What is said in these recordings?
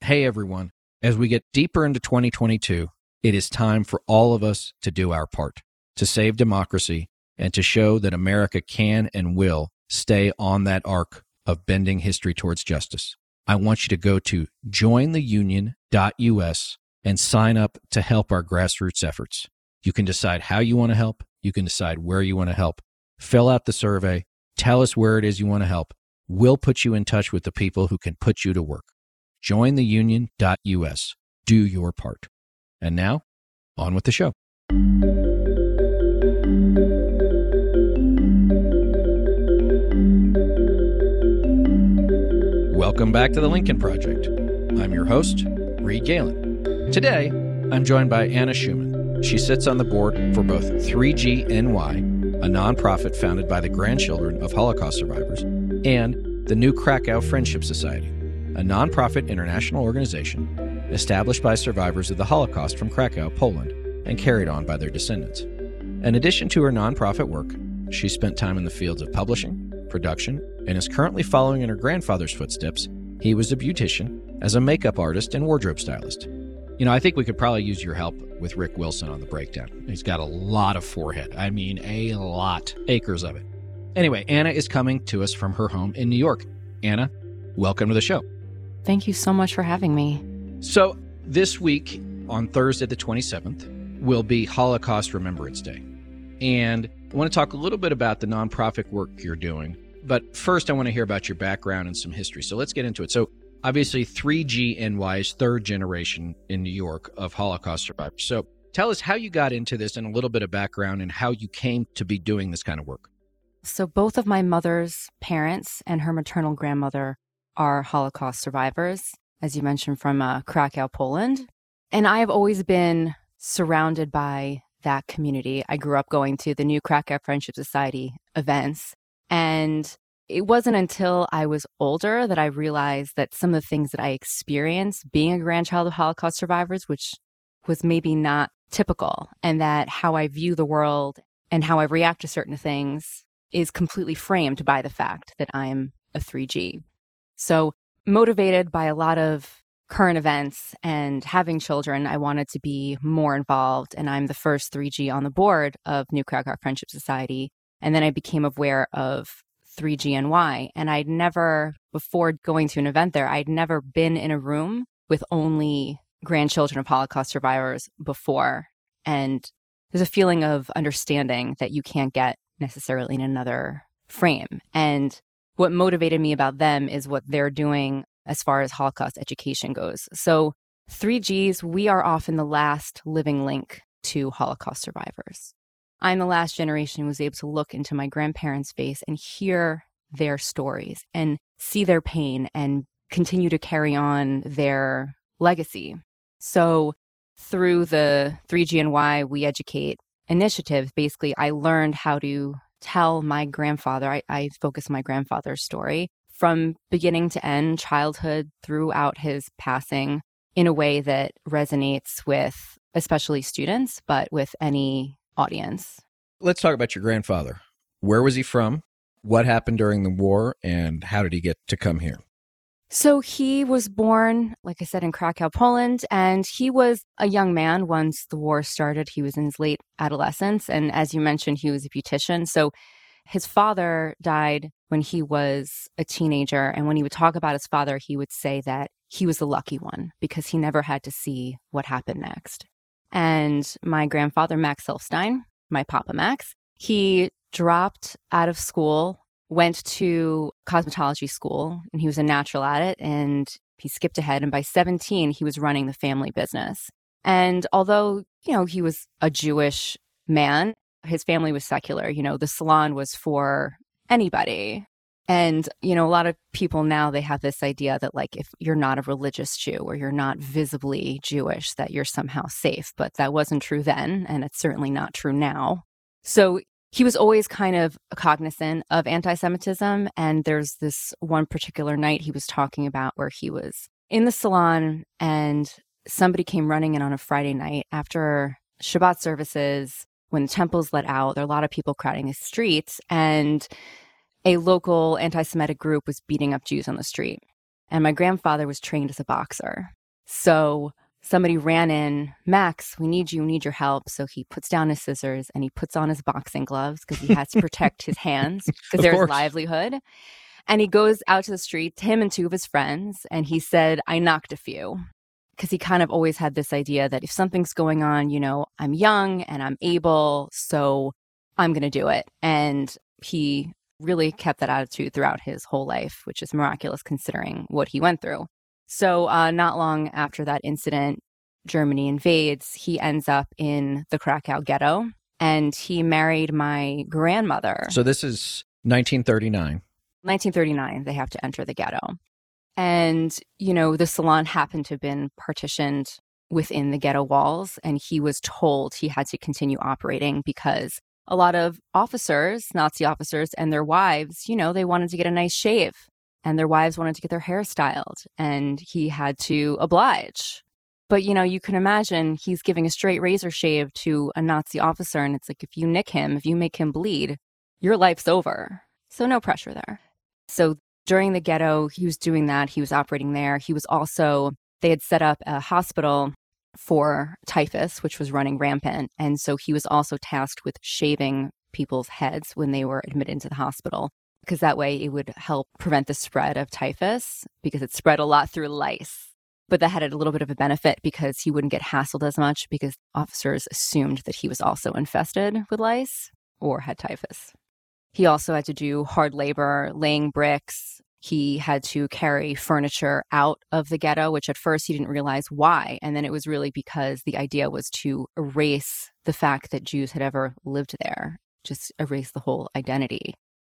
Hey, everyone. As we get deeper into 2022, it is time for all of us to do our part to save democracy and to show that America can and will stay on that arc of bending history towards justice. I want you to go to jointheunion.us and sign up to help our grassroots efforts. You can decide how you want to help. You can decide where you want to help. Fill out the survey. Tell us where it is you want to help. We'll put you in touch with the people who can put you to work jointheunion.us. Do your part. And now, on with the show. Welcome back to the Lincoln Project. I'm your host, Reed Galen. Today, I'm joined by Anna Scheumann. She sits on the board for both 3GNY, a nonprofit founded by the grandchildren of Holocaust survivors, and the New Cracow Friendship Society a nonprofit international organization established by survivors of the Holocaust from Krakow, Poland, and carried on by their descendants. In addition to her nonprofit work, she spent time in the fields of publishing, production, and is currently following in her grandfather's footsteps. He was a beautician, as a makeup artist and wardrobe stylist. You know, I think we could probably use your help with Rick Wilson on the breakdown. He's got a lot of forehead. I mean, a lot. Acres of it. Anyway, Anna is coming to us from her home in New York. Anna, welcome to the show. Thank you so much for having me. So, this week on Thursday, the 27th, will be Holocaust Remembrance Day. And I want to talk a little bit about the nonprofit work you're doing. But first, I want to hear about your background and some history. So, let's get into it. So, obviously, 3GNY is third generation in New York of Holocaust survivors. So, tell us how you got into this and a little bit of background and how you came to be doing this kind of work. So, both of my mother's parents and her maternal grandmother are Holocaust survivors, as you mentioned, from uh, Krakow, Poland. And I have always been surrounded by that community. I grew up going to the new Cracow Friendship Society events. And it wasn't until I was older that I realized that some of the things that I experienced being a grandchild of Holocaust survivors, which was maybe not typical, and that how I view the world and how I react to certain things is completely framed by the fact that I'm a 3G. So, motivated by a lot of current events and having children, I wanted to be more involved. And I'm the first 3G on the board of New Cracow Friendship Society. And then I became aware of 3GNY. And I'd never, before going to an event there, I'd never been in a room with only grandchildren of Holocaust survivors before. And there's a feeling of understanding that you can't get necessarily in another frame. And what motivated me about them is what they're doing as far as Holocaust education goes. So, 3Gs, we are often the last living link to Holocaust survivors. I'm the last generation who was able to look into my grandparents' face and hear their stories and see their pain and continue to carry on their legacy. So, through the 3GNY We Educate initiative, basically, I learned how to tell my grandfather, I, I focus my grandfather's story from beginning to end, childhood throughout his passing, in a way that resonates with especially students, but with any audience. Let's talk about your grandfather. Where was he from? What happened during the war? And how did he get to come here? So he was born, like I said, in Krakow, Poland, and he was a young man once the war started. He was in his late adolescence. And as you mentioned, he was a beautician. So his father died when he was a teenager. And when he would talk about his father, he would say that he was the lucky one because he never had to see what happened next. And my grandfather, Max Hilfstein, my papa Max, he dropped out of school went to cosmetology school and he was a natural at it and he skipped ahead and by 17 he was running the family business and although you know he was a jewish man his family was secular you know the salon was for anybody And, you know, a lot of people now, they have this idea that, like, if you're not a religious Jew or you're not visibly Jewish, that you're somehow safe. But that wasn't true then. And it's certainly not true now. So he was always kind of cognizant of anti Semitism. And there's this one particular night he was talking about where he was in the salon and somebody came running in on a Friday night after Shabbat services when the temple's let out. There are a lot of people crowding the streets. And a local anti Semitic group was beating up Jews on the street. And my grandfather was trained as a boxer. So somebody ran in, Max, we need you, we need your help. So he puts down his scissors and he puts on his boxing gloves because he has to protect his hands because there's course. livelihood. And he goes out to the street, him and two of his friends, and he said, I knocked a few. Because he kind of always had this idea that if something's going on, you know, I'm young and I'm able, so I'm going to do it. And he really kept that attitude throughout his whole life, which is miraculous considering what he went through. So, uh, not long after that incident, Germany invades. He ends up in the Krakow ghetto and he married my grandmother. So, this is 1939. 1939, they have to enter the ghetto. And, you know, the salon happened to have been partitioned within the ghetto walls. And he was told he had to continue operating because a lot of officers, Nazi officers, and their wives, you know, they wanted to get a nice shave and their wives wanted to get their hair styled and he had to oblige. But, you know, you can imagine he's giving a straight razor shave to a Nazi officer. And it's like, if you nick him, if you make him bleed, your life's over. So, no pressure there. So, during the ghetto, he was doing that. He was operating there. He was also, they had set up a hospital for typhus, which was running rampant. And so he was also tasked with shaving people's heads when they were admitted into the hospital, because that way it would help prevent the spread of typhus because it spread a lot through lice. But that had a little bit of a benefit because he wouldn't get hassled as much because officers assumed that he was also infested with lice or had typhus. He also had to do hard labor, laying bricks, he had to carry furniture out of the ghetto, which at first he didn't realize why. And then it was really because the idea was to erase the fact that Jews had ever lived there, just erase the whole identity.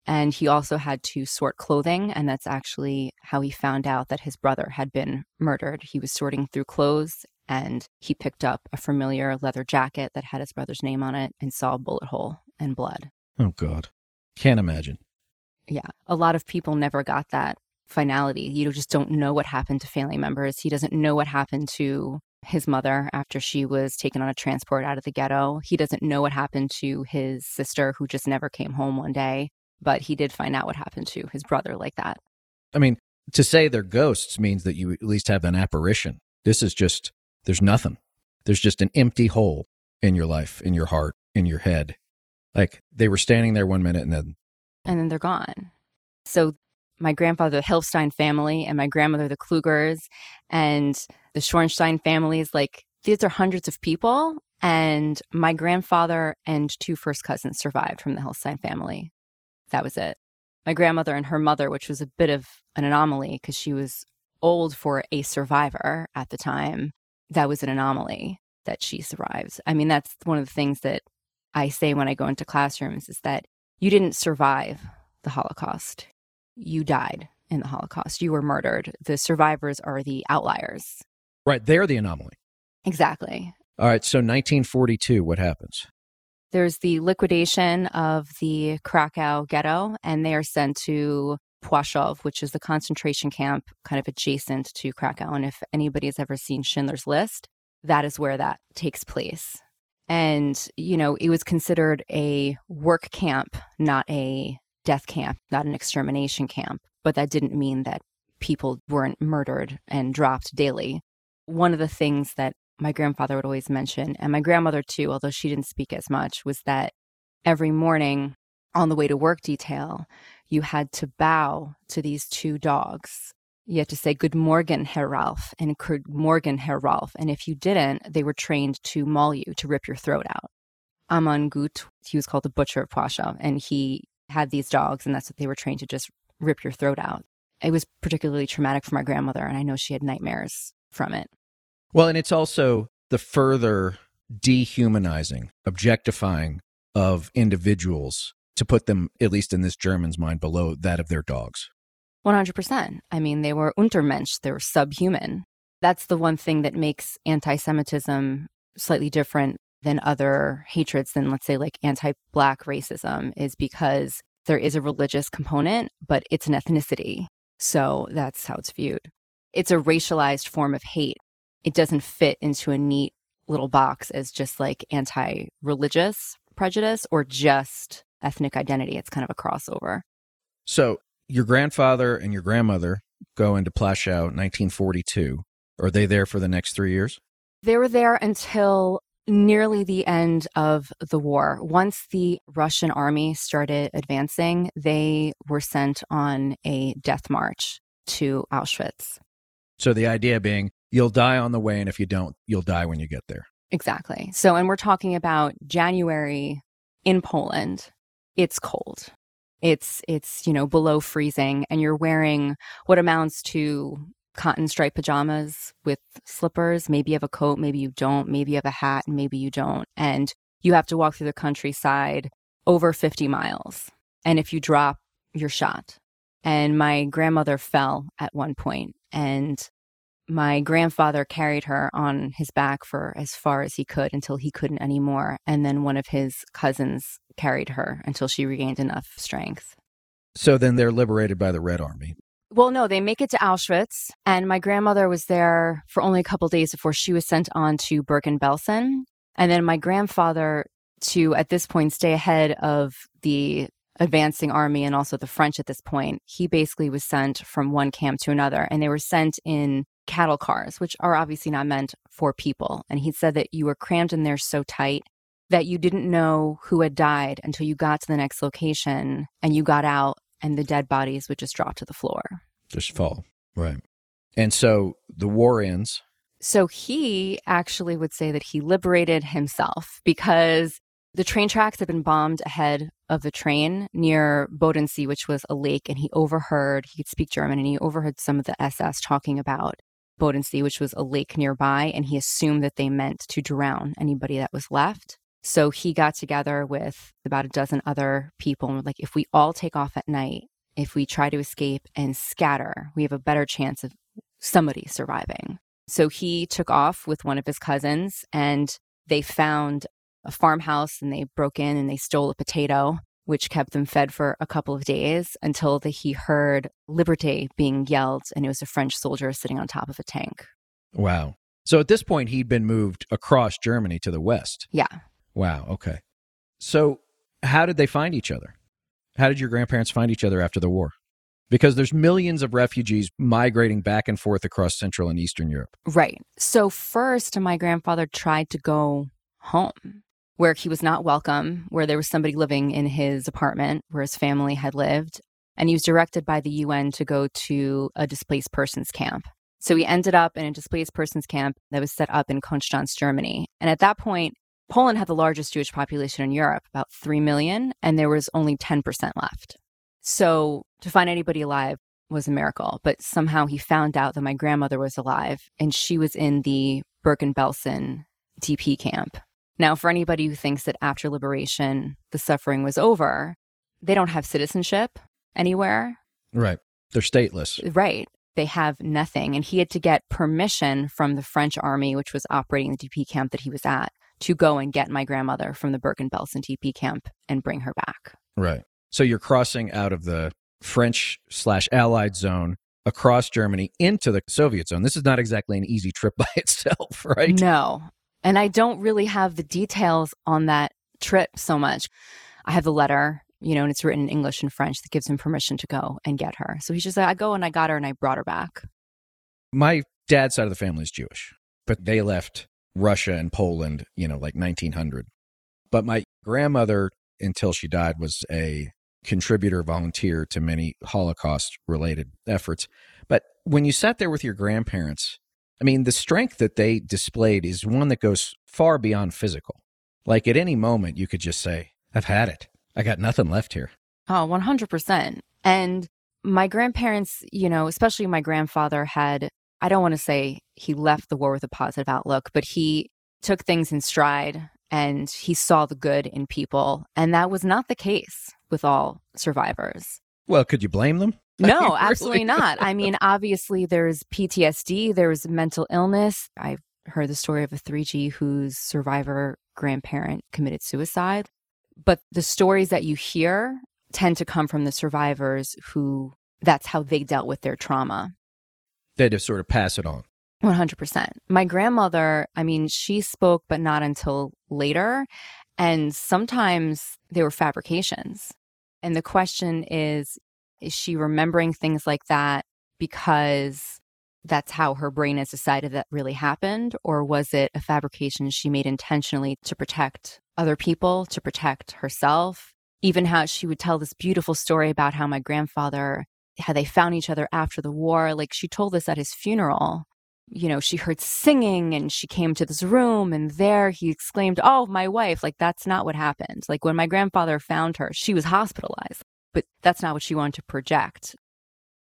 And he also had to sort clothing. And that's actually how he found out that his brother had been murdered. He was sorting through clothes and he picked up a familiar leather jacket that had his brother's name on it and saw a bullet hole and blood. Oh, God. Can't imagine yeah, a lot of people never got that finality. You just don't know what happened to family members. He doesn't know what happened to his mother after she was taken on a transport out of the ghetto. He doesn't know what happened to his sister who just never came home one day, but he did find out what happened to his brother like that. I mean, to say they're ghosts means that you at least have an apparition. This is just, there's nothing. There's just an empty hole in your life, in your heart, in your head. Like they were standing there one minute and then and then they're gone. So my grandfather, the Hilfstein family, and my grandmother, the Klugers, and the Schornstein families, like these are hundreds of people. And my grandfather and two first cousins survived from the Hilfstein family. That was it. My grandmother and her mother, which was a bit of an anomaly because she was old for a survivor at the time, that was an anomaly that she survives. I mean, that's one of the things that I say when I go into classrooms is that you didn't survive the Holocaust. You died in the Holocaust. You were murdered. The survivors are the outliers. Right. They're the anomaly. Exactly. All right. So 1942, what happens? There's the liquidation of the Krakow ghetto, and they are sent to Płaszów, which is the concentration camp kind of adjacent to Krakow. And if anybody has ever seen Schindler's List, that is where that takes place. And, you know, it was considered a work camp, not a death camp, not an extermination camp. But that didn't mean that people weren't murdered and dropped daily. One of the things that my grandfather would always mention, and my grandmother too, although she didn't speak as much, was that every morning on the way to work detail, you had to bow to these two dogs. You had to say good morgen herr ralph and good morgen herr ralph and if you didn't they were trained to maul you to rip your throat out. Amon Göth he was called the butcher of Płaszów, and he had these dogs and that's what they were trained to just rip your throat out. It was particularly traumatic for my grandmother and i know she had nightmares from it well and it's also the further dehumanizing objectifying of individuals to put them, at least in this German's mind, below that of their dogs. 100%. I mean, they were Untermensch, they were subhuman. That's the one thing that makes anti Semitism slightly different than other hatreds than, let's say, like anti Black racism, is because there is a religious component, but it's an ethnicity. So that's how it's viewed. It's a racialized form of hate. It doesn't fit into a neat little box as just like anti religious prejudice or just ethnic identity. It's kind of a crossover. So your grandfather and your grandmother go into Plaszow 1942. Are they there for the next three years? They were there until nearly the end of the war. Once the Russian army started advancing, they were sent on a death march to Auschwitz. So the idea being you'll die on the way, and if you don't, you'll die when you get there. Exactly. So, and we're talking about January in Poland. It's cold. It's it's, you know, below freezing and you're wearing what amounts to cotton striped pajamas with slippers. Maybe you have a coat, maybe you don't. Maybe you have a hat, and maybe you don't. And you have to walk through the countryside over 50 miles. And if you drop, you're shot. And my grandmother fell at one point, and my grandfather carried her on his back for as far as he could until he couldn't anymore. And then one of his cousins carried her until she regained enough strength. So then they're liberated by the Red Army. Well, no, they make it to Auschwitz. And my grandmother was there for only a couple days before she was sent on to Bergen Belsen. And then my grandfather, to at this point stay ahead of the advancing army and also the French at this point, he basically was sent from one camp to another. And they were sent in cattle cars, which are obviously not meant for people. And he said that you were crammed in there so tight that you didn't know who had died until you got to the next location and you got out and the dead bodies would just drop to the floor. Just fall. Right. And so the war ends. So he actually would say that he liberated himself because the train tracks had been bombed ahead of the train near Bodensee, which was a lake, and he overheard, he could speak German, and he overheard some of the SS talking about Bodensee, which was a lake nearby, and he assumed that they meant to drown anybody that was left. So he got together with about a dozen other people and were like, if we all take off at night, if we try to escape and scatter, we have a better chance of somebody surviving. So he took off with one of his cousins and they found a farmhouse and they broke in and they stole a potato, which kept them fed for a couple of days until the, he heard Liberté being yelled and it was a French soldier sitting on top of a tank. Wow. So at this point, he'd been moved across Germany to the west. Yeah. Wow. Okay. So, how did they find each other? How did your grandparents find each other after the war? Because there's millions of refugees migrating back and forth across Central and Eastern Europe. Right. So, first, my grandfather tried to go home where he was not welcome, where there was somebody living in his apartment where his family had lived. And he was directed by the UN to go to a displaced persons camp. So he ended up in a displaced persons camp that was set up in Konstanz, Germany. And at that point, Poland had the largest Jewish population in Europe, about 3 million, and there was only 10% left. So to find anybody alive was a miracle. But somehow he found out that my grandmother was alive and she was in the Bergen-Belsen DP camp. Now, for anybody who thinks that after liberation, the suffering was over, they don't have citizenship anywhere. Right. They're stateless. Right. They have nothing. And he had to get permission from the French army, which was operating the DP camp that he was at, to go and get my grandmother from the Bergen-Belsen DP camp and bring her back. Right. So you're crossing out of the French slash Allied zone across Germany into the Soviet zone. This is not exactly an easy trip by itself, right? No. And I don't really have the details on that trip so much. I have the letter, you know, and it's written in English and French that gives him permission to go and get her. So he's just like, I go and I got her and I brought her back. My dad's side of the family is Jewish, but they left Russia and Poland, you know, like 1900. But my grandmother, until she died, was a contributor, volunteer to many Holocaust related efforts. But when you sat there with your grandparents, I mean, the strength that they displayed is one that goes far beyond physical. Like at any moment, you could just say, I've had it. I got nothing left here. Oh, 100%. And my grandparents, you know, especially my grandfather had I don't want to say he left the war with a positive outlook, but he took things in stride and he saw the good in people. And that was not the case with all survivors. Well, could you blame them? No, absolutely not. I mean, obviously, there's PTSD, there's mental illness. I've heard the story of a 3G whose survivor grandparent committed suicide. But the stories that you hear tend to come from the survivors who that's how they dealt with their trauma. They just sort of pass it on. 100%. My grandmother, I mean, she spoke, but not until later. And sometimes they were fabrications. And the question is is she remembering things like that because that's how her brain has decided that really happened? Or was it a fabrication she made intentionally to protect other people, to protect herself? Even how she would tell this beautiful story about how my grandfather, how they found each other after the war. Like she told this at his funeral you know, she heard singing and she came to this room and there he exclaimed, Oh, my wife. Like, that's not what happened. Like, when my grandfather found her, she was hospitalized, but that's not what she wanted to project.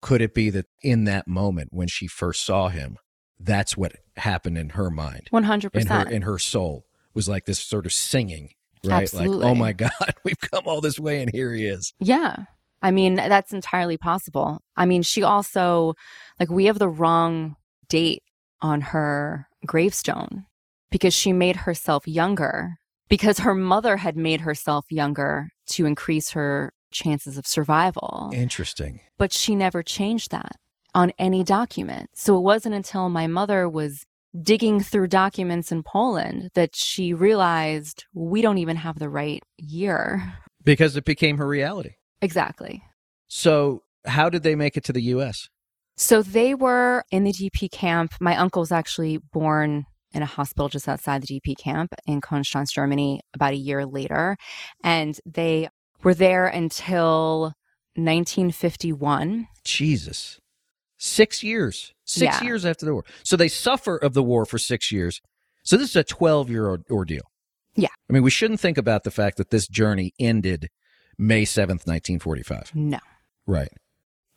Could it be that in that moment when she first saw him, that's what happened in her mind? 100%. In her, in her soul was like this sort of singing, right? Absolutely. Like, oh my God, we've come all this way and here he is. Yeah. I mean, that's entirely possible. I mean, she also, like, we have the wrong date on her gravestone because she made herself younger because her mother had made herself younger to increase her chances of survival. Interesting. But she never changed that on any document. So it wasn't until my mother was digging through documents in Poland that she realized we don't even have the right year. Because it became her reality. Exactly. So, how did they make it to the US? So they were in the DP camp. My uncle was actually born in a hospital just outside the DP camp in Konstanz, Germany, about a year later. And they were there until 1951. Jesus. Six years. Six Yeah. years after the war. So they suffer of the war for six years. So this is a 12 year ordeal. Yeah. I mean, we shouldn't think about the fact that this journey ended May 7th, 1945. No. Right.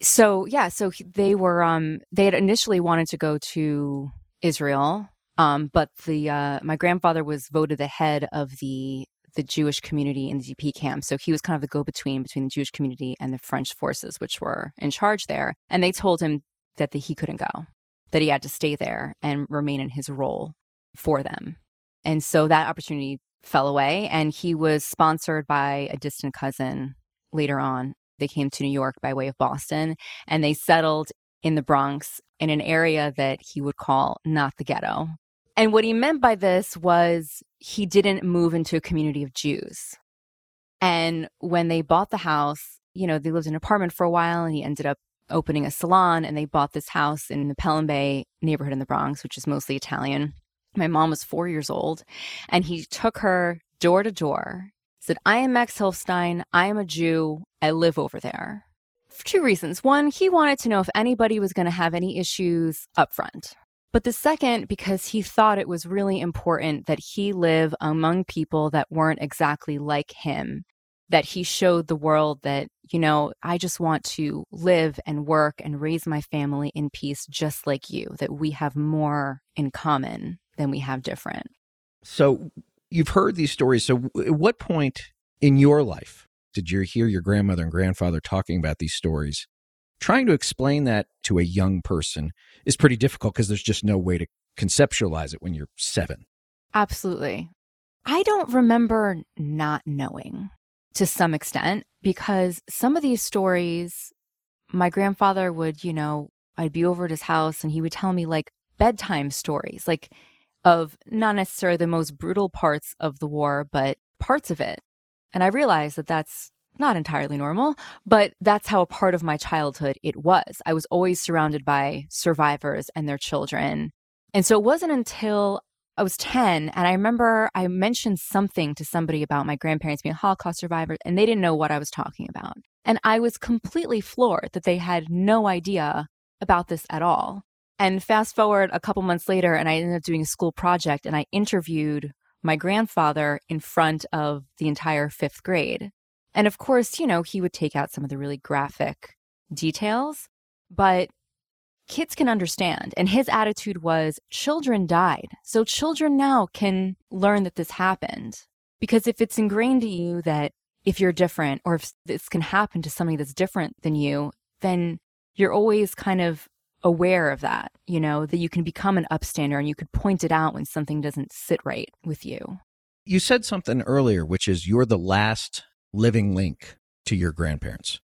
So yeah, so they were um they had initially wanted to go to Israel, um, but the uh, my grandfather was voted the head of the the Jewish community in the DP camp, so he was kind of the go between between the Jewish community and the French forces, which were in charge there. And they told him that the, he couldn't go, that he had to stay there and remain in his role for them. And so that opportunity fell away, and he was sponsored by a distant cousin later on they came to New York by way of Boston and they settled in the Bronx in an area that he would call not the ghetto. And what he meant by this was he didn't move into a community of Jews. And when they bought the house, you know, they lived in an apartment for a while and he ended up opening a salon and they bought this house in the Pelham Bay neighborhood in the Bronx, which is mostly Italian. My mom was four years old and he took her door to door said, I am Max Hilfstein. I am a Jew. I live over there. For two reasons. One, he wanted to know if anybody was going to have any issues up front. But the second, because he thought it was really important that he live among people that weren't exactly like him, that he showed the world that, you know, I just want to live and work and raise my family in peace just like you, that we have more in common than we have different. So you've heard these stories. So, at what point in your life did you hear your grandmother and grandfather talking about these stories? Trying to explain that to a young person is pretty difficult because there's just no way to conceptualize it when you're seven. Absolutely. I don't remember not knowing to some extent because some of these stories, my grandfather would, you know, I'd be over at his house and he would tell me like bedtime stories, like of not necessarily the most brutal parts of the war, but parts of it. And I realized that that's not entirely normal, but that's how a part of my childhood it was. I was always surrounded by survivors and their children. And so it wasn't until I was 10 and I remember I mentioned something to somebody about my grandparents being Holocaust survivors and they didn't know what I was talking about. And I was completely floored that they had no idea about this at all. And fast forward a couple months later, and I ended up doing a school project, and I interviewed my grandfather in front of the entire fifth grade. And of course, you know, he would take out some of the really graphic details, but kids can understand. And his attitude was children died. So children now can learn that this happened. Because if it's ingrained to you that if you're different or if this can happen to somebody that's different than you, then you're always kind of aware of that, you know, that you can become an upstander and you could point it out when something doesn't sit right with you. You said something earlier, which is you're the last living link to your grandparents.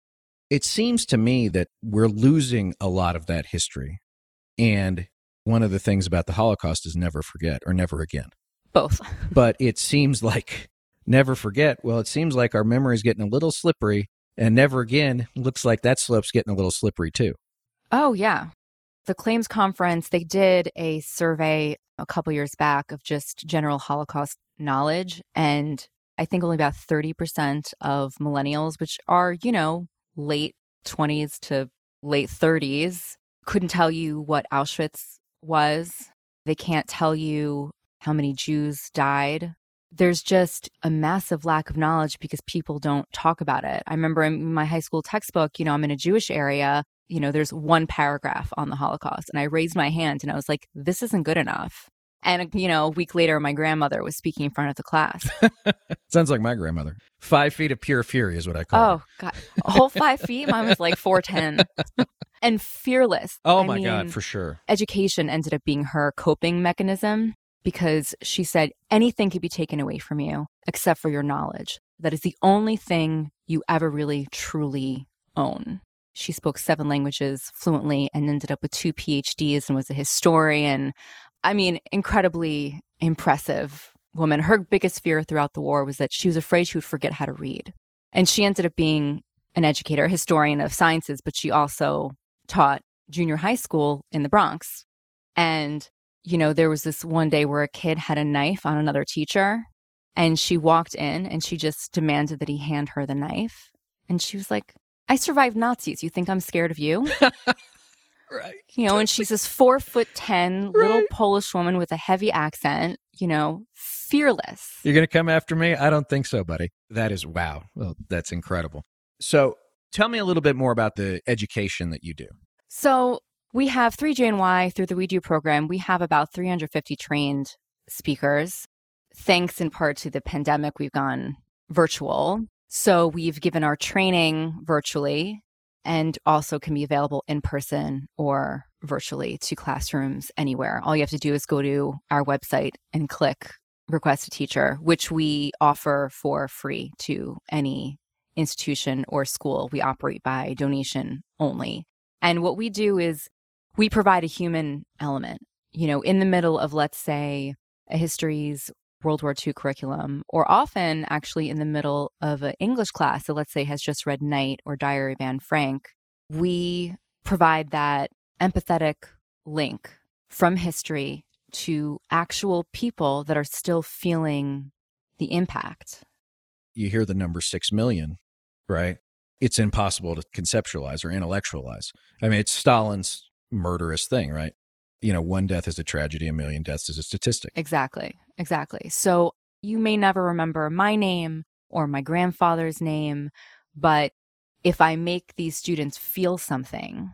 It seems to me that we're losing a lot of that history. And one of the things about the Holocaust is never forget or never again. Both. but it seems like never forget. Well, it seems like our memory is getting a little slippery, and never again looks like that slope's getting a little slippery too. Oh, yeah. The claims conference, they did a survey a couple years back of just general Holocaust knowledge. And I think only about 30% of millennials, which are, you know, late 20s to late 30s, couldn't tell you what Auschwitz was. They can't tell you how many Jews died. There's just a massive lack of knowledge because people don't talk about it. I remember in my high school textbook, you know, I'm in a Jewish area, you know, there's one paragraph on the Holocaust. And I raised my hand and I was like, this isn't good enough. And, uh, you know, a week later, my grandmother was speaking in front of the class. Sounds like my grandmother. Five feet of pure fury is what I call Oh, God. A whole five feet? Mine was like 4'10 and fearless. Oh, I my mean, God, for sure. Education ended up being her coping mechanism because she said anything could be taken away from you except for your knowledge. That is the only thing you ever really truly own. She spoke seven languages fluently and ended up with two PhDs and was a historian. I mean, incredibly impressive woman. Her biggest fear throughout the war was that she was afraid she would forget how to read. And she ended up being an educator, historian of sciences, but she also taught junior high school in the Bronx. And, you know, there was this one day where a kid had a knife on another teacher and she walked in and she just demanded that he hand her the knife. And she was like, I survived Nazis. You think I'm scared of you? Right. You know, and she's this four foot 10 little Right. Polish woman with a heavy accent, you know, fearless. You're going to come after me? I don't think so, buddy. That is wow. Well, that's incredible. So tell me a little bit more about the education that you do. So we have 3GNY through the We Do program. We have about 350 trained speakers. Thanks in part to the pandemic, we've gone virtual. So we've given our training virtually and also can be available in person or virtually to classrooms anywhere. All you have to do is go to our website and click request a teacher, which we offer for free to any institution or school. We operate by donation only. And what we do is we provide a human element, you know, in the middle of, let's say, a history's World War II curriculum, or often actually in the middle of an English class that, let's say, has just read Night or Diary of Anne Frank. We provide that empathetic link from history to actual people that are still feeling the impact. You hear the number 6 million, right? It's impossible to conceptualize or intellectualize. I mean, it's Stalin's murderous thing, right? You know, one death is a tragedy, a million deaths is a statistic. Exactly. Exactly. So you may never remember my name or my grandfather's name, but if I make these students feel something,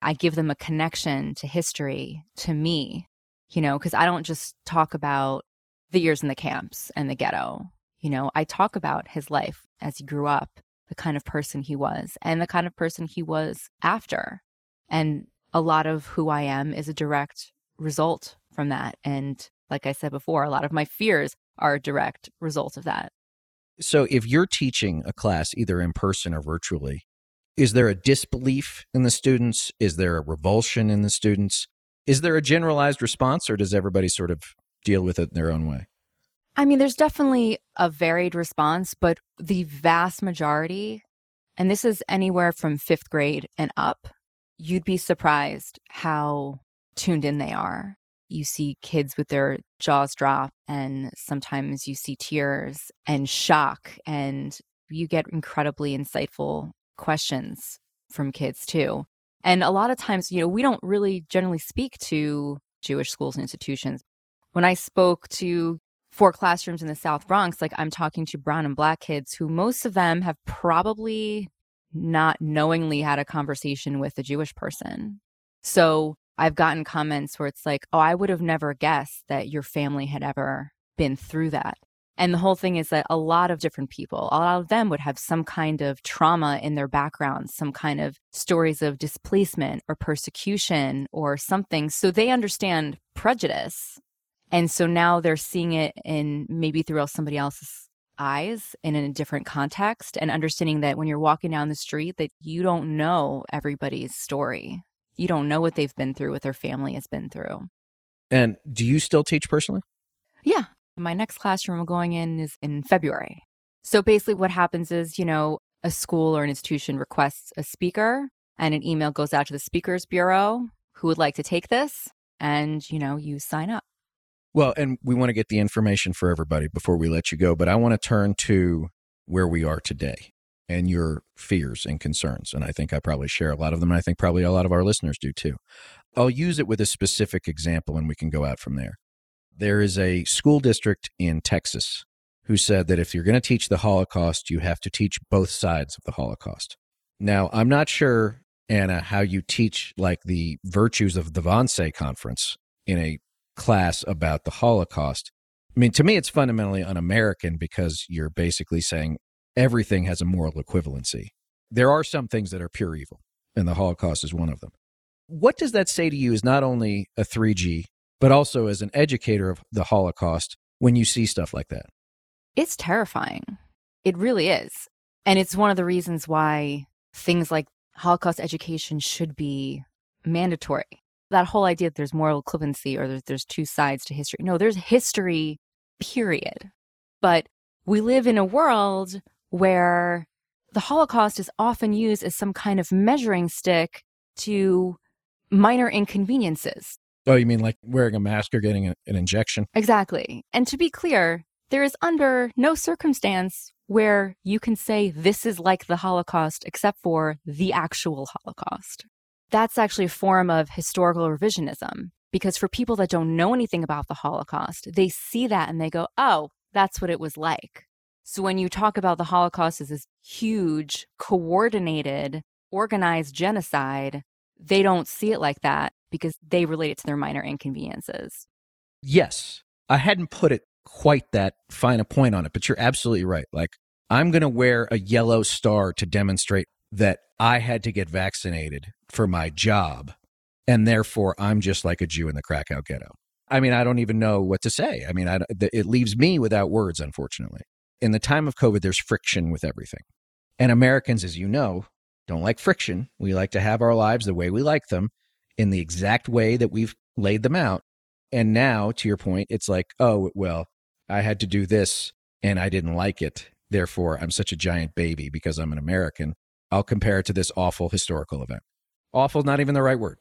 I give them a connection to history, to me, you know, because I don't just talk about the years in the camps and the ghetto. You know, I talk about his life as he grew up, the kind of person he was, and the kind of person he was after. And a lot of who I am is a direct result from that. And like I said before, a lot of my fears are a direct result of that. So if you're teaching a class either in person or virtually, is there a disbelief in the students? Is there a revulsion in the students? Is there a generalized response or does everybody sort of deal with it in their own way? I mean, there's definitely a varied response, but the vast majority, and this is anywhere from fifth grade and up, you'd be surprised how tuned in they are. You see kids with their jaws drop, and sometimes you see tears and shock, and you get incredibly insightful questions from kids too. And a lot of times, you know, we don't really generally speak to Jewish schools and institutions. When I spoke to four classrooms in the South Bronx, like I'm talking to brown and black kids who most of them have probably not knowingly had a conversation with a Jewish person. So I've gotten comments where it's like, oh, I would have never guessed that your family had ever been through that. And the whole thing is that a lot of different people, a lot of them would have some kind of trauma in their background, some kind of stories of displacement or persecution or something. So they understand prejudice. And so now they're seeing it in maybe through somebody else's eyes and in a different context and understanding that when you're walking down the street that you don't know everybody's story. You don't know what they've been through, what their family has been through. And do you still teach personally? Yeah, my next classroom I'm going in is in February. So basically, what happens is, you know, a school or an institution requests a speaker, and an email goes out to the speakers bureau who would like to take this, and, you know, you sign up. Well, and we want to get the information for everybody before we let you go, but I want to turn to where we are today and your fears and concerns. And I think I probably share a lot of them. And I think probably a lot of our listeners do too. I'll use it with a specific example and we can go out from there there is a school district in Texas who said that if you're going to teach the Holocaust, you have to teach both sides of the Holocaust. Now, I'm not sure, Anna, how you teach like the virtues of the Wannsee conference in a class about the Holocaust. I mean, to me, it's fundamentally un American because you're basically saying everything has a moral equivalency. There are some things that are pure evil, and the Holocaust is one of them. What does that say to you as not only a 3G but also as an educator of the Holocaust when you see stuff like that? It's terrifying. It really is. And it's one of the reasons why things like Holocaust education should be mandatory. That whole idea that there's moral equivalency or there's, there's two sides to history. No, there's history, period. But we live in a world where the Holocaust is often used as some kind of measuring stick to minor inconveniences. Oh, you mean like wearing a mask or getting a, an injection? Exactly. And to be clear, there is under no circumstance where you can say this is like the Holocaust except for the actual Holocaust. That's actually a form of historical revisionism because for people that don't know anything about the Holocaust, they see that and they go, oh, that's what it was like. So when you talk about the Holocaust as this huge, coordinated, organized genocide, they don't see it like that because they relate it to their minor inconveniences. Yes. I hadn't put it quite that fine a point on it, but you're absolutely right. Like, I'm going to wear a yellow star to demonstrate that I had to get vaccinated for my job. And therefore, I'm just like a Jew in the Krakow ghetto. I mean, I don't even know what to say. I mean, I, it leaves me without words, unfortunately. In the time of COVID, there's friction with everything. And Americans, as you know, don't like friction. We like to have our lives the way we like them in the exact way that we've laid them out. And now, to your point, it's like, oh, well, I had to do this and I didn't like it. Therefore, I'm such a giant baby because I'm an American. I'll compare it to this awful historical event. Awful, not even the right word.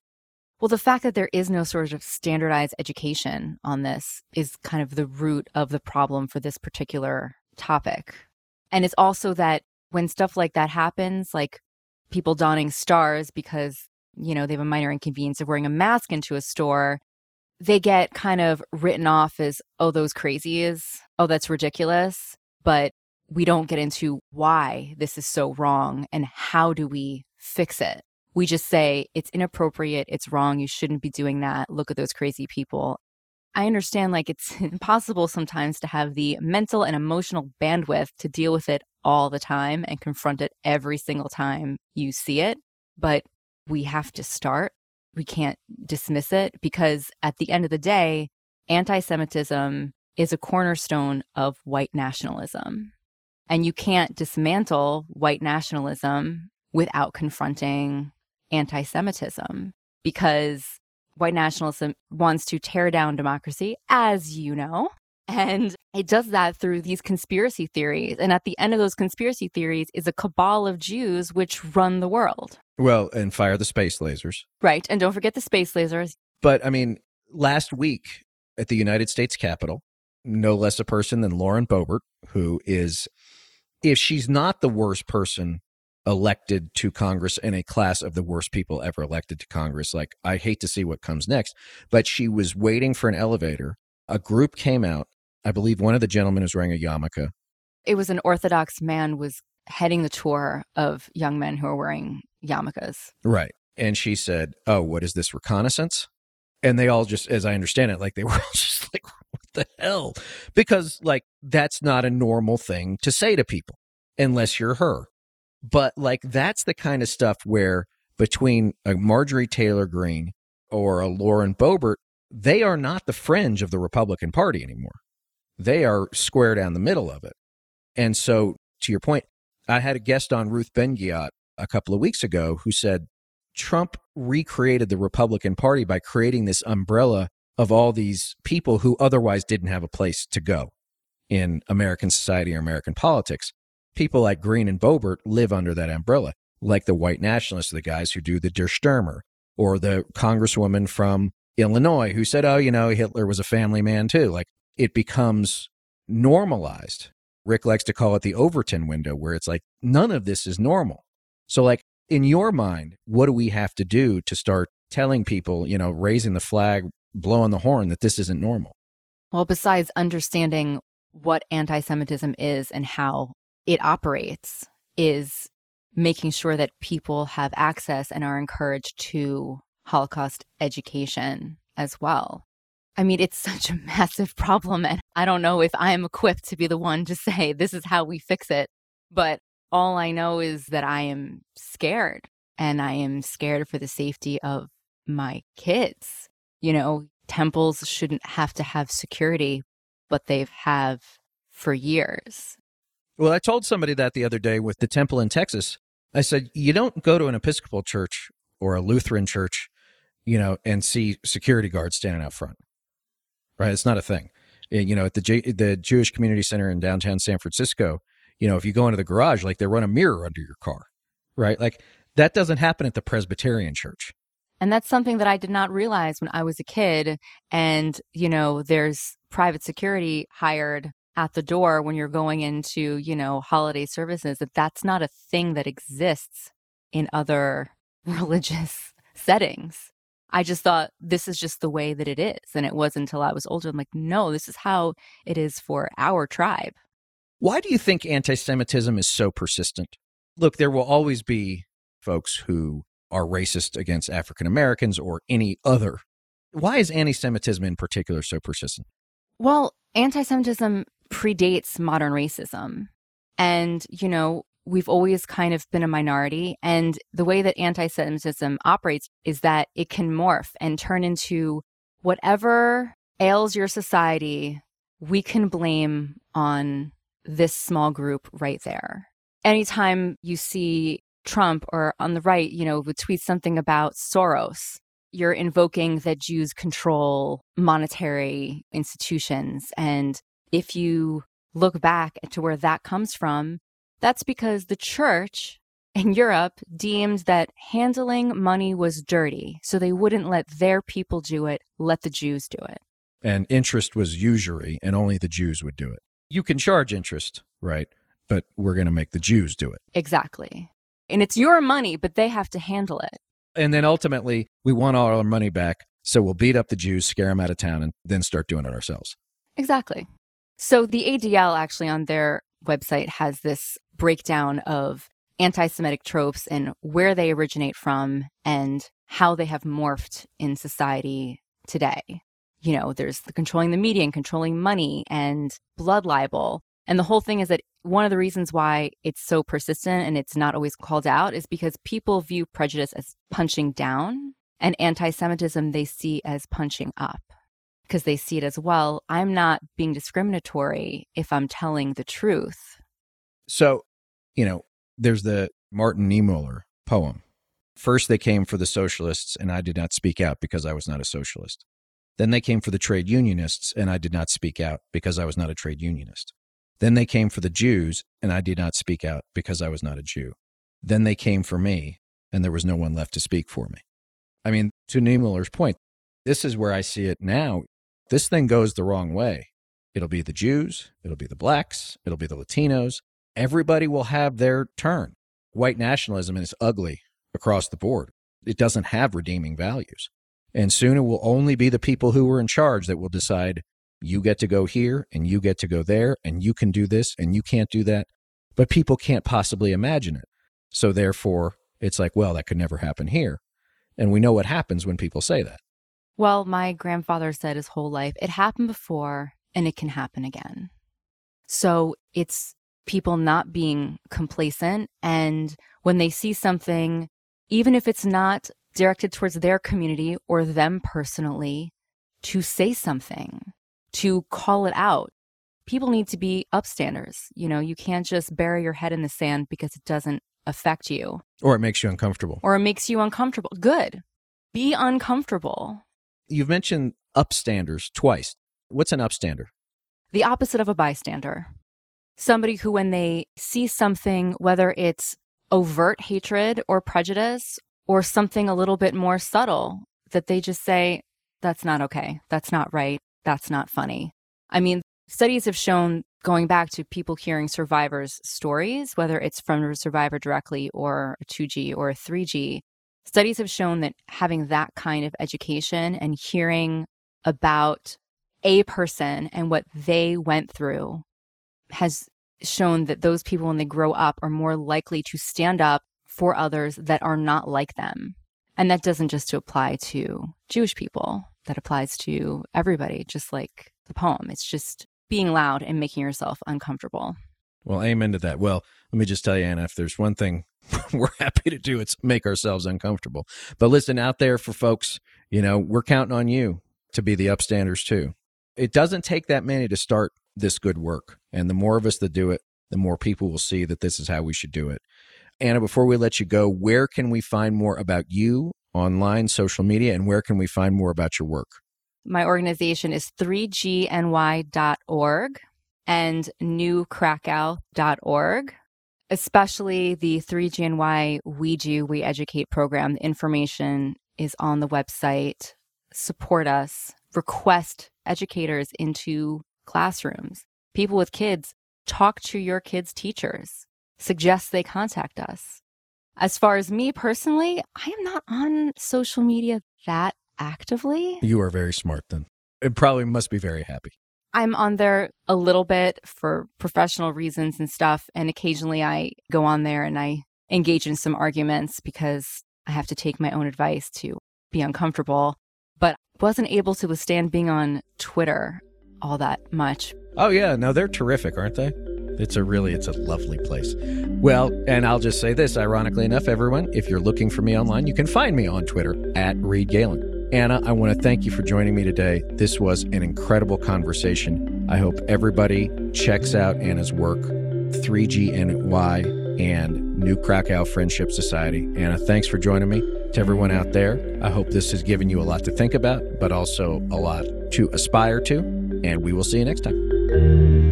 Well, the fact that there is no sort of standardized education on this is kind of the root of the problem for this particular topic. And it's also that when stuff like that happens, like people donning stars because you know, they have a minor inconvenience of wearing a mask into a store, they get kind of written off as, oh, those crazies. Oh, that's ridiculous. But we don't get into why this is so wrong and how do we fix it. We just say it's inappropriate, it's wrong, you shouldn't be doing that. Look at those crazy people. I understand like it's impossible sometimes to have the mental and emotional bandwidth to deal with it all the time and confront it every single time you see it. But we have to start. We can't dismiss it because at the end of the day, anti Semitism is a cornerstone of white nationalism. And you can't dismantle white nationalism without confronting anti Semitism because white nationalism wants to tear down democracy, as you know. And it does that through these conspiracy theories. And at the end of those conspiracy theories is a cabal of Jews which run the world. Well, and fire the space lasers. Right. And don't forget the space lasers. But I mean, last week at the United States Capitol, no less a person than Lauren Boebert, who is, if she's not the worst person elected to Congress in a class of the worst people ever elected to Congress, like I hate to see what comes next, but she was waiting for an elevator. A group came out. I believe one of the gentlemen was wearing a yarmulke. It was an Orthodox man was heading the tour of young men who are wearing yarmulkes. Right. And she said, Oh, what is this reconnaissance? And they all just, as I understand it, like they were all just like, the hell? Because, like, that's not a normal thing to say to people unless you're her. But, like, that's the kind of stuff where between a Marjorie Taylor Greene or a Lauren Boebert, they are not the fringe of the Republican Party anymore. They are square down the middle of it. And so, to your point, I had a guest on Ruth Ben-Ghiat a couple of weeks ago who said Trump recreated the Republican Party by creating this umbrella of all these people who otherwise didn't have a place to go in American society or American politics. People like Greene and Boebert live under that umbrella, like the white nationalists, the guys who do the Der Stürmer, or the congresswoman from Illinois who said, oh, you know, Hitler was a family man too. Like it becomes normalized. Rick likes to call it the Overton window, where it's like, none of this is normal. So, like, in your mind, what do we have to do to start telling people, you know, raising the flag, blowing the horn that this isn't normal? Well, besides understanding what anti Semitism is and how it operates, is making sure that people have access and are encouraged to Holocaust education as well. I mean, it's such a massive problem. And I don't know if I'm equipped to be the one to say this is how we fix it. But all I know is that I am scared and I am scared for the safety of my kids. You know, temples shouldn't have to have security, but they've have for years. Well, I told somebody that the other day with the temple in Texas. I said, you don't go to an Episcopal church or a Lutheran church, you know, and see security guards standing out front. Right? It's not a thing. You know, at the J- the Jewish Community Center in downtown San Francisco, you know, if you go into the garage, like they run a mirror under your car, right? Like that doesn't happen at the Presbyterian church. And that's something that I did not realize when I was a kid. And, you know, there's private security hired at the door when you're going into, you know, holiday services, that that's not a thing that exists in other religious settings. I just thought this is just the way that it is. And it wasn't until I was older. I'm like, no, this is how it is for our tribe. Why do you think anti Semitism is so persistent? Look, there will always be folks who are racist against African Americans or any other. Why is anti Semitism in particular so persistent? Well, anti Semitism predates modern racism. And, you know, we've always kind of been a minority. And the way that anti Semitism operates is that it can morph and turn into whatever ails your society, we can blame on this small group right there. Anytime you see Trump or on the right, you know, would tweet something about Soros, you're invoking that Jews control monetary institutions. And if you look back to where that comes from, that's because the church in Europe deemed that handling money was dirty. So they wouldn't let their people do it, let the Jews do it. And interest was usury, and only the Jews would do it. You can charge interest, right? But we're going to make the Jews do it. Exactly. And it's your money, but they have to handle it. And then ultimately, we want all our money back. So we'll beat up the Jews, scare them out of town, and then start doing it ourselves. Exactly. So the ADL actually on their website has this breakdown of anti Semitic tropes and where they originate from and how they have morphed in society today. You know, there's the controlling the media and controlling money and blood libel. And the whole thing is that one of the reasons why it's so persistent and it's not always called out is because people view prejudice as punching down and anti Semitism they see as punching up because they see it as well. I'm not being discriminatory if I'm telling the truth. So, you know, there's the Martin Niemöller poem. First, they came for the socialists, and I did not speak out because I was not a socialist. Then they came for the trade unionists, and I did not speak out because I was not a trade unionist. Then they came for the Jews, and I did not speak out because I was not a Jew. Then they came for me, and there was no one left to speak for me. I mean, to Niemöller's point, this is where I see it now. This thing goes the wrong way. It'll be the Jews, it'll be the blacks, it'll be the Latinos. Everybody will have their turn. White nationalism is ugly across the board. It doesn't have redeeming values. And soon it will only be the people who are in charge that will decide you get to go here and you get to go there and you can do this and you can't do that. But people can't possibly imagine it. So therefore, it's like, well, that could never happen here. And we know what happens when people say that. Well, my grandfather said his whole life, it happened before and it can happen again. So it's people not being complacent. And when they see something, even if it's not directed towards their community or them personally, to say something, to call it out. People need to be upstanders. You know, you can't just bury your head in the sand because it doesn't affect you. Or it makes you uncomfortable. Or it makes you uncomfortable. Good. Be uncomfortable. You've mentioned upstanders twice. What's an upstander? The opposite of a bystander. Somebody who, when they see something, whether it's overt hatred or prejudice or something a little bit more subtle, that they just say, that's not okay. That's not right. That's not funny. I mean, studies have shown going back to people hearing survivors' stories, whether it's from a survivor directly or a 2G or a 3G, studies have shown that having that kind of education and hearing about a person and what they went through has shown that those people, when they grow up, are more likely to stand up for others that are not like them. And that doesn't just apply to Jewish people, that applies to everybody, just like the poem. It's just being loud and making yourself uncomfortable. Well, amen to that. Well, let me just tell you, Anna, if there's one thing we're happy to do, it's make ourselves uncomfortable. But listen, out there for folks, you know, we're counting on you to be the upstanders too. It doesn't take that many to start this good work. And the more of us that do it, the more people will see that this is how we should do it. Anna, before we let you go, where can we find more about you online, social media, and where can we find more about your work? My organization is 3gny.org and newkrakow.org, especially the 3GNY We Do, We Educate program. The information is on the website. Support us, request educators into classrooms. People with kids, talk to your kids' teachers suggest they contact us. As far as me personally, I am not on social media that actively. You are very smart then. It probably must be very happy. I'm on there a little bit for professional reasons and stuff. And occasionally I go on there and I engage in some arguments because I have to take my own advice to be uncomfortable. But wasn't able to withstand being on Twitter all that much. Oh, yeah. No, they're terrific, aren't they? It's a really, it's a lovely place. Well, and I'll just say this, ironically enough, everyone, if you're looking for me online, you can find me on Twitter at Reed Galen. Anna, I want to thank you for joining me today. This was an incredible conversation. I hope everybody checks out Anna's work, 3GNY and New Cracow Friendship Society. Anna, thanks for joining me. To everyone out there, I hope this has given you a lot to think about, but also a lot to aspire to. And we will see you next time.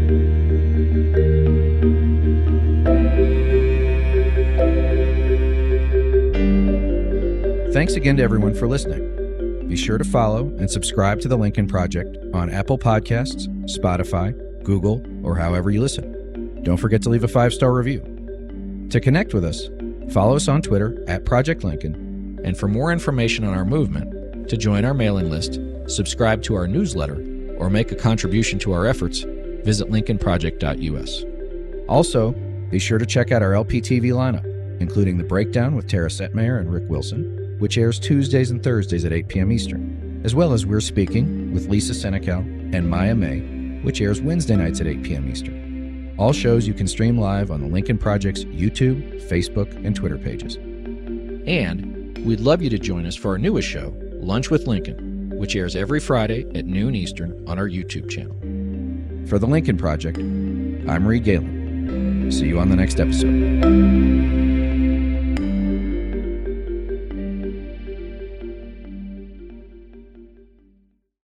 Thanks again to everyone for listening. Be sure to follow and subscribe to The Lincoln Project on Apple Podcasts, Spotify, Google, or however you listen. Don't forget to leave a five star review. To connect with us, follow us on Twitter at Project Lincoln. And for more information on our movement, to join our mailing list, subscribe to our newsletter, or make a contribution to our efforts, visit lincolnproject.us. Also, be sure to check out our LPTV lineup, including The Breakdown with Tara Setmayer and Rick Wilson which airs Tuesdays and Thursdays at 8 p.m. Eastern, as well as We're Speaking with Lisa Senecal and Maya May, which airs Wednesday nights at 8 p.m. Eastern. All shows you can stream live on the Lincoln Project's YouTube, Facebook, and Twitter pages. And we'd love you to join us for our newest show, Lunch with Lincoln, which airs every Friday at noon Eastern on our YouTube channel. For the Lincoln Project, I'm Reed Galen. See you on the next episode.